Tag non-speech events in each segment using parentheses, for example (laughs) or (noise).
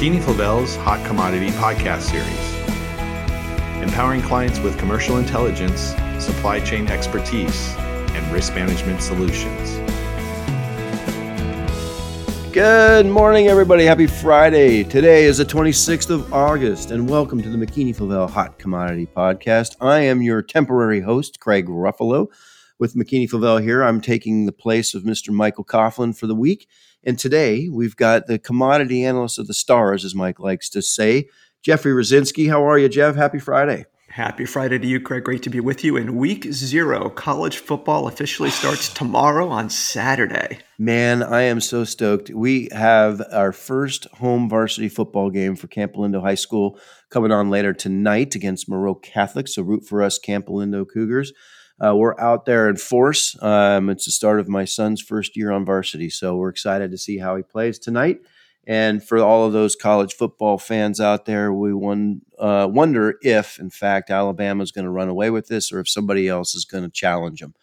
McKinney-Flavell's Hot Commodity Podcast Series, empowering clients with commercial intelligence, supply chain expertise, and risk management solutions. Good morning, everybody. Happy Friday. Today is the 26th of August, and welcome to the McKinney Flavell Hot Commodity Podcast. I am your temporary host, Craig Ruffalo, with McKinney Flavell here. I'm taking the place of Mr. Michael Coughlin for the week. And today we've got the commodity analyst of the stars, as Mike likes to say, Jeffrey Rosinski. How are you, Jeff? Happy Friday. Happy Friday to you, Craig. Great to be with you. In week zero, college football officially starts (sighs) tomorrow on Saturday. Man, I am so stoked. We have our first home varsity football game for Campolindo High School coming on later tonight against Moreau Catholic. So root for us, Campolindo Cougars. Uh, we're out there in force. Um, it's the start of my son's first year on varsity, so we're excited to see how he plays tonight. And for all of those college football fans out there, we one, uh, wonder if, in fact, Alabama is going to run away with this, or if somebody else is going to challenge them,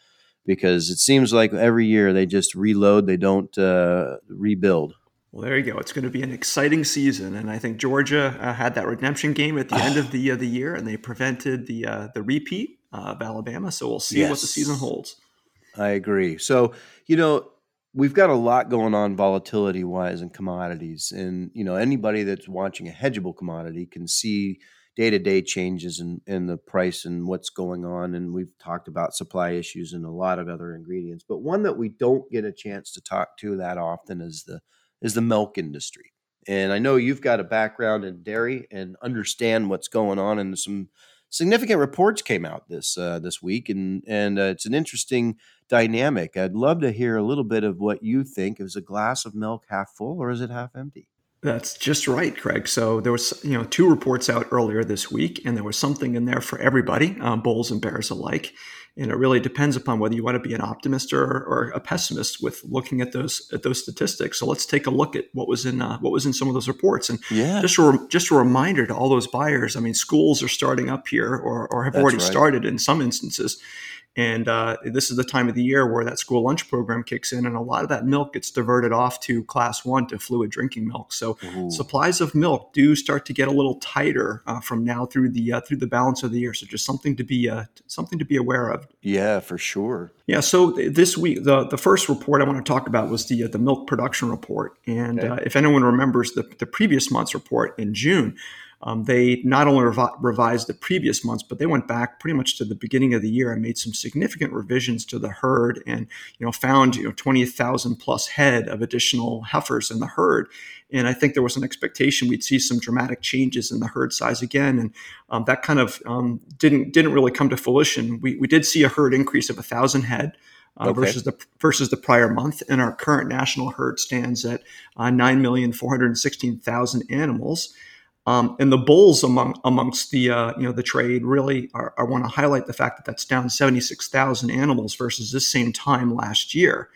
because it seems like every year they just reload, they don't uh, rebuild. Well, there you go. It's going to be an exciting season, and I think Georgia uh, had that redemption game at the end of the uh, the year, and they prevented the uh, the repeat uh, of Alabama. So we'll see yes. what the season holds. I agree. So, you know, we've got a lot going on volatility wise in commodities. And, you know, anybody that's watching a hedgeable commodity can see day to day changes in, in the price and what's going on. And we've talked about supply issues and a lot of other ingredients. But one that we don't get a chance to talk to that often is the is the milk industry. And I know you've got a background in dairy and understand what's going on and some significant reports came out this uh, this week, and and uh, it's an interesting dynamic. I'd love to hear a little bit of what you think. Is a glass of milk half full or is it half empty? That's just right, Craig. So there was, you know, two reports out earlier this week, and there was something in there for everybody, um, bulls and bears alike. And it really depends upon whether you want to be an optimist or, or a pessimist with looking at those at those statistics. So let's take a look at what was in uh, what was in some of those reports. And yeah. just a re- just a reminder to all those buyers. I mean, schools are starting up here, or, or have That's already right. started in some instances. And uh, this is the time of the year where that school lunch program kicks in, and a lot of that milk gets diverted off to class one to fluid drinking milk. So Ooh. supplies of milk do start to get a little tighter uh, from now through the uh, through the balance of the year. So just something to be uh, something to be aware of. Yeah, for sure. Yeah. So this week, the the first report I want to talk about was the uh, the milk production report, and okay. Uh, if anyone remembers the the previous month's report in June. Um, they not only revi- revised the previous months, but they went back pretty much to the beginning of the year and made some significant revisions to the herd, and you know found you know twenty thousand plus head of additional heifers in the herd. And I think there was an expectation we'd see some dramatic changes in the herd size again, and um, that kind of um, didn't didn't really come to fruition. We we did see a herd increase of a thousand head. Uh, okay. versus the versus the prior month, and our current national herd stands at uh, nine million four hundred sixteen thousand animals. Um, and the bulls among amongst the uh, you know the trade really are, I want to highlight the fact that that's down 76,000 animals versus this same time last year.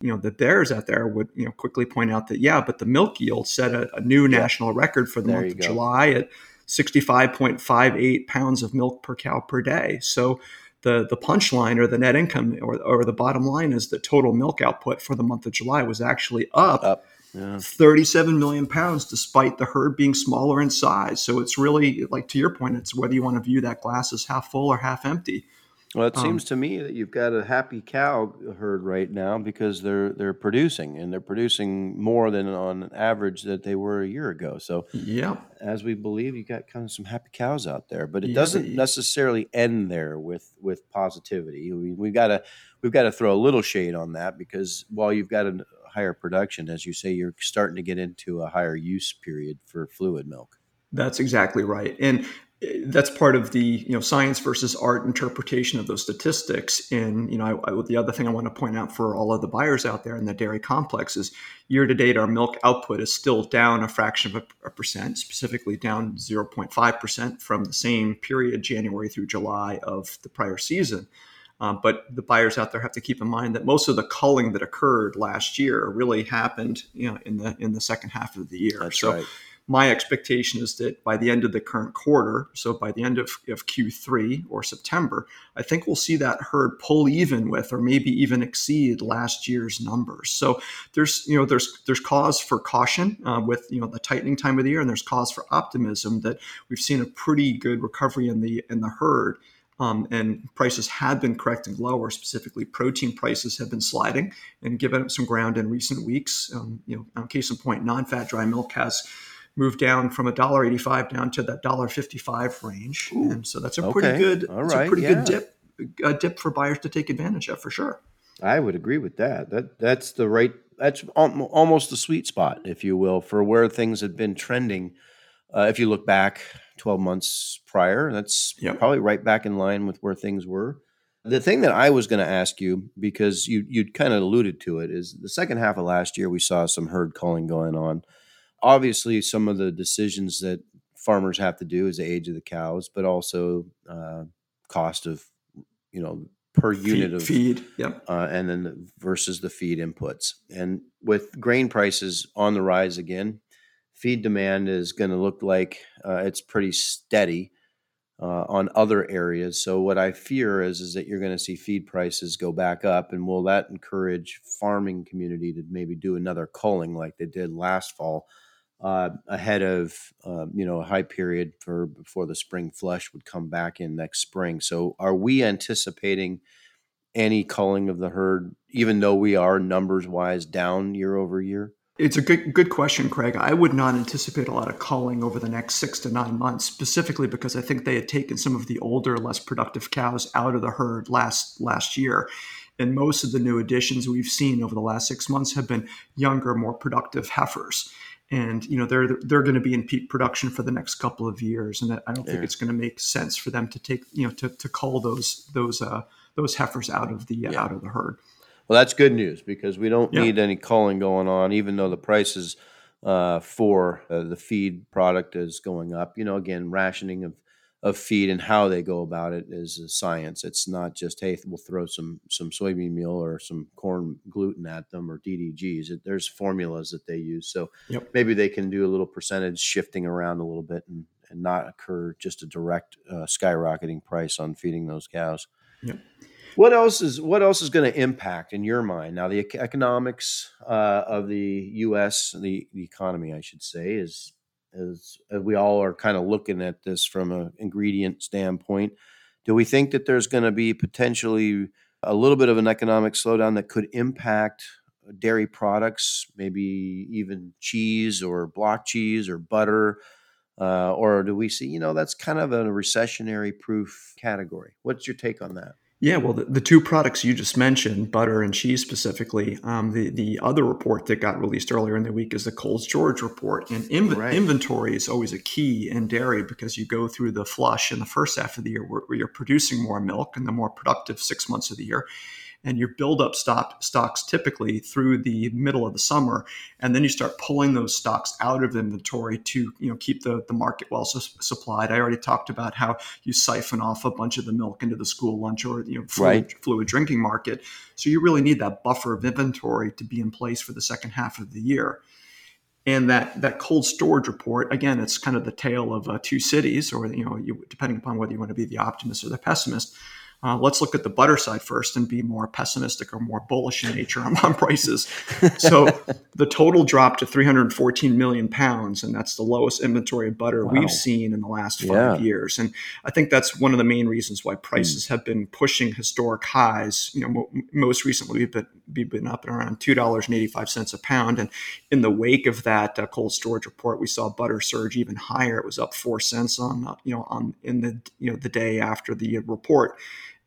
You know the bears out there would you know quickly point out that yeah, but the milk yield set a, a new yeah. national record for the there month of go. July at 65.58 pounds of milk per cow per day. So the the punchline or the net income or, or the bottom line is that total milk output for the month of July was actually up. up yeah. 37 million pounds despite the herd being smaller in size. So it's really like to your point, it's whether you want to view that glass as half full or half empty. Well, it um, seems to me that you've got a happy cow herd right now because they're they're producing and they're producing more than on average that they were a year ago. So, yeah, as we believe, you got kind of some happy cows out there, but it yeah. doesn't necessarily end there with with positivity. We, we've got to we've got to throw a little shade on that because while you've got a, higher production, as you say, you're starting to get into a higher use period for fluid milk. That's exactly right, and eh, that's part of the you know science versus art interpretation of those statistics. And you know, I, I, the other thing I want to point out for all of the buyers out there in the dairy complex is year to date, our milk output is still down a fraction of a, a percent, specifically down 0.5 percent from the same period, January through July of the prior season. Um, but the buyers out there have to keep in mind that most of the culling that occurred last year really happened, you know, in the in the second half of the year. That's so right. my expectation is that by the end of the current quarter, so by the end of, of Q3 or September, I think we'll see that herd pull even with, or maybe even exceed last year's numbers. So there's you know there's there's cause for caution uh, with you know the tightening time of the year, and there's cause for optimism that we've seen a pretty good recovery in the in the herd. Um, and prices had been correcting lower. Specifically, protein prices have been sliding and given up some ground in recent weeks. Um, you know, case in point, non-fat dry milk has moved down from a dollar eighty-five down to that dollar fifty-five range, Ooh, and so that's a pretty okay. good, All right, a pretty yeah. good dip, a dip for buyers to take advantage of for sure. I would agree with that. That that's the right. That's almost the sweet spot, if you will, for where things have been trending. Uh, if you look back 12 months prior. That's yep. probably right back in line with where things were. The thing that I was going to ask you, because you you'd kind of alluded to it, is the second half of last year we saw some herd culling going on. Obviously, some of the decisions that farmers have to do is the age of the cows, but also uh, cost of you know per feed, unit of feed, yep. Uh, and then the, versus the feed inputs. And with grain prices on the rise again, feed demand is going to look like uh, it's pretty steady uh, on other areas. So what I fear is is that you're going to see feed prices go back up, and will that encourage farming community to maybe do another culling like they did last fall? Uh, ahead of uh, you know a high period for before the spring flush would come back in next spring. So are we anticipating any culling of the herd, even though we are numbers wise down year over year? It's a good good question, Craig. I would not anticipate a lot of culling over the next six to nine months, specifically because I think they had taken some of the older, less productive cows out of the herd last last year. And most of the new additions we've seen over the last six months have been younger, more productive heifers. And you know they're they're going to be in peak production for the next couple of years, and I don't yeah. think it's going to make sense for them to take you know to, to cull those those uh, those heifers out of the yeah. out of the herd. Well, that's good news because we don't need any culling going on, even though the prices uh, for uh, the feed product is going up. You know, again, rationing of of feed and how they go about it is a science. It's not just hey, we'll throw some some soybean meal or some corn gluten at them or DDGs. It, there's formulas that they use, so yep. maybe they can do a little percentage shifting around a little bit and, and not occur just a direct uh, skyrocketing price on feeding those cows. Yep. What else is what else is going to impact in your mind now? The economics uh, of the U.S. The, the economy, I should say, is as we all are kind of looking at this from an ingredient standpoint. Do we think that there's going to be potentially a little bit of an economic slowdown that could impact dairy products, maybe even cheese or block cheese or butter? Uh, or do we see, you know, that's kind of a recessionary proof category? What's your take on that? Yeah, well, the, the two products you just mentioned, butter and cheese specifically, um, the, the other report that got released earlier in the week is the cold storage report. And inv- right. inventory is always a key in dairy because you go through the flush in the first half of the year where, where you're producing more milk and the more productive six months of the year and your build up stock, stocks typically through the middle of the summer and then you start pulling those stocks out of inventory to you know keep the, the market well su- supplied. I already talked about how you siphon off a bunch of the milk into the school lunch or you know fluid, right. fluid drinking market. So you really need that buffer of inventory to be in place for the second half of the year. And that that cold storage report again it's kind of the tale of uh, two cities or you know you, depending upon whether you want to be the optimist or the pessimist uh, let's look at the butter side first and be more pessimistic or more bullish in nature on, (laughs) on prices. So (laughs) the total dropped to 314 million pounds, and that's the lowest inventory of butter wow. we've seen in the last five yeah. years. And I think that's one of the main reasons why prices mm. have been pushing historic highs. You know, mo- most recently we've been, been up at around two dollars and five cents a pound, and in the wake of that uh, cold storage report, we saw butter surge even higher. It was up four cents on uh, you know on in the you know the day after the report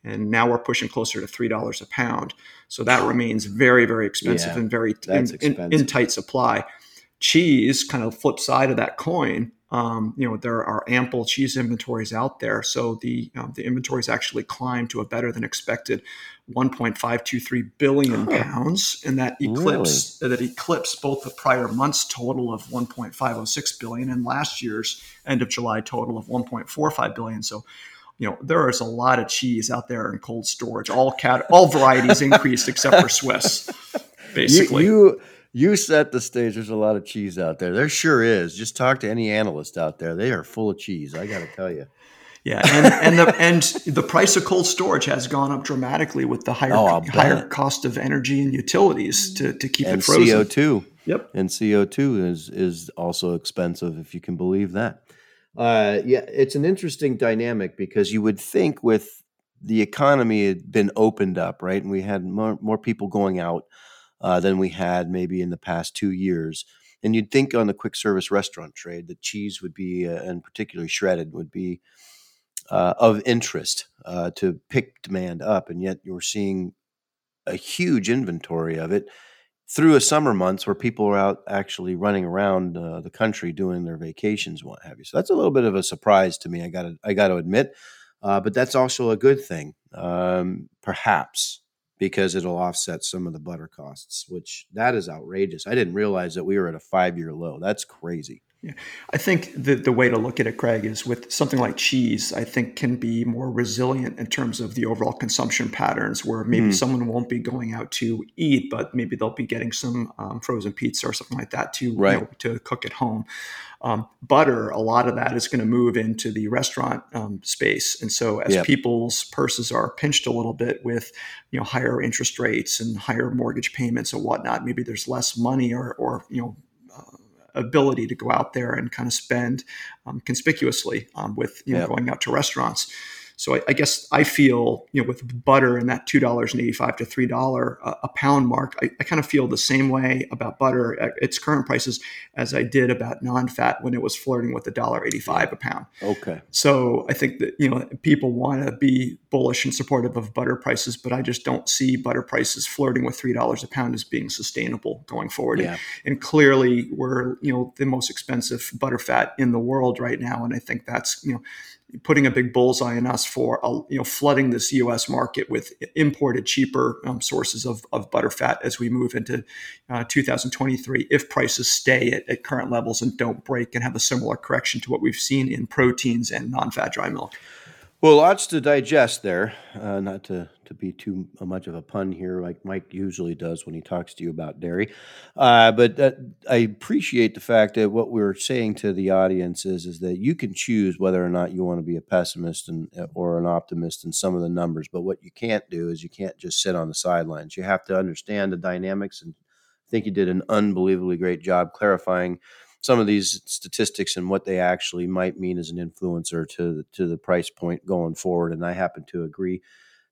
and now we're pushing closer to three dollars a pound. So that remains very, very expensive yeah, and very in, in, in, tight supply. Cheese, kind of flip side of that coin. Um, you know, there are ample cheese inventories out there, so the um, the inventories actually climbed to a better than expected 1.523 billion pounds, and that eclipsed really? that eclipsed both the prior month's total of 1.506 billion and last year's end of July total of 1.45 billion. So you know there is a lot of cheese out there in cold storage. All cat all varieties increased except for Swiss, (laughs) basically. You, you You set the stage. There's a lot of cheese out there. There sure is. Just talk to any analyst out there. They are full of cheese. I got to tell you. Yeah, and and the and the price of cold storage has gone up dramatically with the higher oh, higher cost of energy and utilities to, to keep and it frozen. And CO two. Yep. And CO two is is also expensive if you can believe that. Uh, yeah, it's an interesting dynamic because you would think with the economy had been opened up, right, and we had more more people going out uh, than we had maybe in the past two years. And you'd think on the quick service restaurant trade that cheese would be, uh, and particularly shredded, would be uh, of interest uh, to pick demand up, and yet you're seeing a huge inventory of it through a summer months where people are out actually running around uh, the country doing their vacations, what have you. So that's a little bit of a surprise to me. I got I got to admit, uh, but that's also a good thing, um, perhaps because it'll offset some of the butter costs, which that is outrageous. I didn't realize that we were at a five year low. That's crazy. Yeah. I think the, the way to look at it, Craig, is with something like cheese, I think can be more resilient in terms of the overall consumption patterns where maybe mm. someone won't be going out to eat, but maybe they'll be getting some um, frozen pizza or something like that to, right. you know, to cook at home. Um, butter, a lot of that is going to move into the restaurant um, space. And so as yep. people's purses are pinched a little bit with, you know, higher interest rates and higher mortgage payments and whatnot, maybe there's less money or, or you know, ability to go out there and kind of spend um, conspicuously um, with you know going out to restaurants. So I, I, guess I feel, you know, with butter and that two dollars and eighty five to three dollar uh, a pound mark, I, I, kind of feel the same way about butter at its current prices as I did about non fat when it was flirting with a dollar eighty five a pound. Okay. So I think that you know people want to be bullish and supportive of butter prices, but I just don't see butter prices flirting with three dollars a pound as being sustainable going forward. Yeah. And, and clearly, we're you know the most expensive butter fat in the world right now, and I think that's you know putting a big bullseye on us for uh, you know flooding this U.S. market with imported cheaper um, sources of, of butterfat as we move into uh, 2023 if prices stay at, at, current levels and don't break and have a similar correction to what we've seen in proteins and non-fat dry milk. Well, lots to digest there. Uh, not to to be too much of a pun here, like Mike usually does when he talks to you about dairy. Uh, but uh, I appreciate the fact that what we're saying to the audience is is that you can choose whether or not you want to be a pessimist and uh, or an optimist in some of the numbers. But what you can't do is you can't just sit on the sidelines. You have to understand the dynamics, and I think you did an unbelievably great job clarifying some of these statistics and what they actually might mean as an influencer to to the price point going forward. And I happen to agree.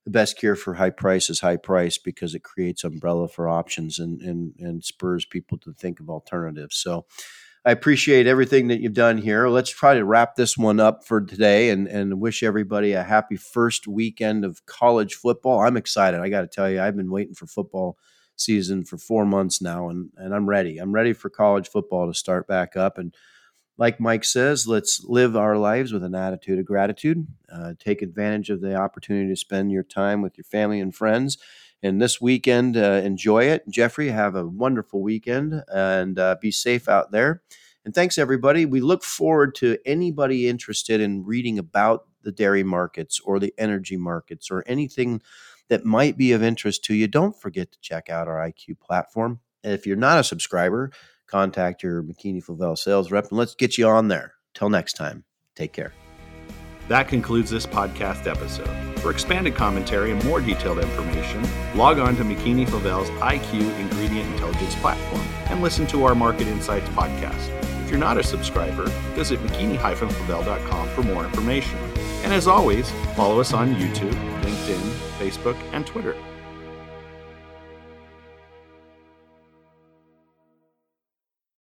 The best cure for high price is high price because it creates umbrella for options and and and spurs people to think of alternatives. So I appreciate everything that you've done here. Let's try to wrap this one up for today and, and wish everybody a happy first weekend of college football. I'm excited. I got to tell you, I've been waiting for football season for four months now, and and I'm ready. I'm ready for college football to start back up. And like Mike says, let's live our lives with an attitude of gratitude. Uh, take advantage of the opportunity to spend your time with your family and friends. And this weekend, uh, enjoy it. Jeffrey, have a wonderful weekend and uh, be safe out there. And thanks, everybody. We look forward to anybody interested in reading about the dairy markets or the energy markets or anything that might be of interest to you, don't forget to check out our IQ platform. And if you're not a subscriber, contact your McKinney Flavell sales rep and let's get you on there. Till next time, take care. That concludes this podcast episode. For expanded commentary and more detailed information, log on to McKinney Flavell's IQ Ingredient Intelligence platform and listen to our Market Insights podcast. If you're not a subscriber, visit mckinney-flavell.com for more information. And as always, follow us on YouTube, LinkedIn, Facebook, and Twitter.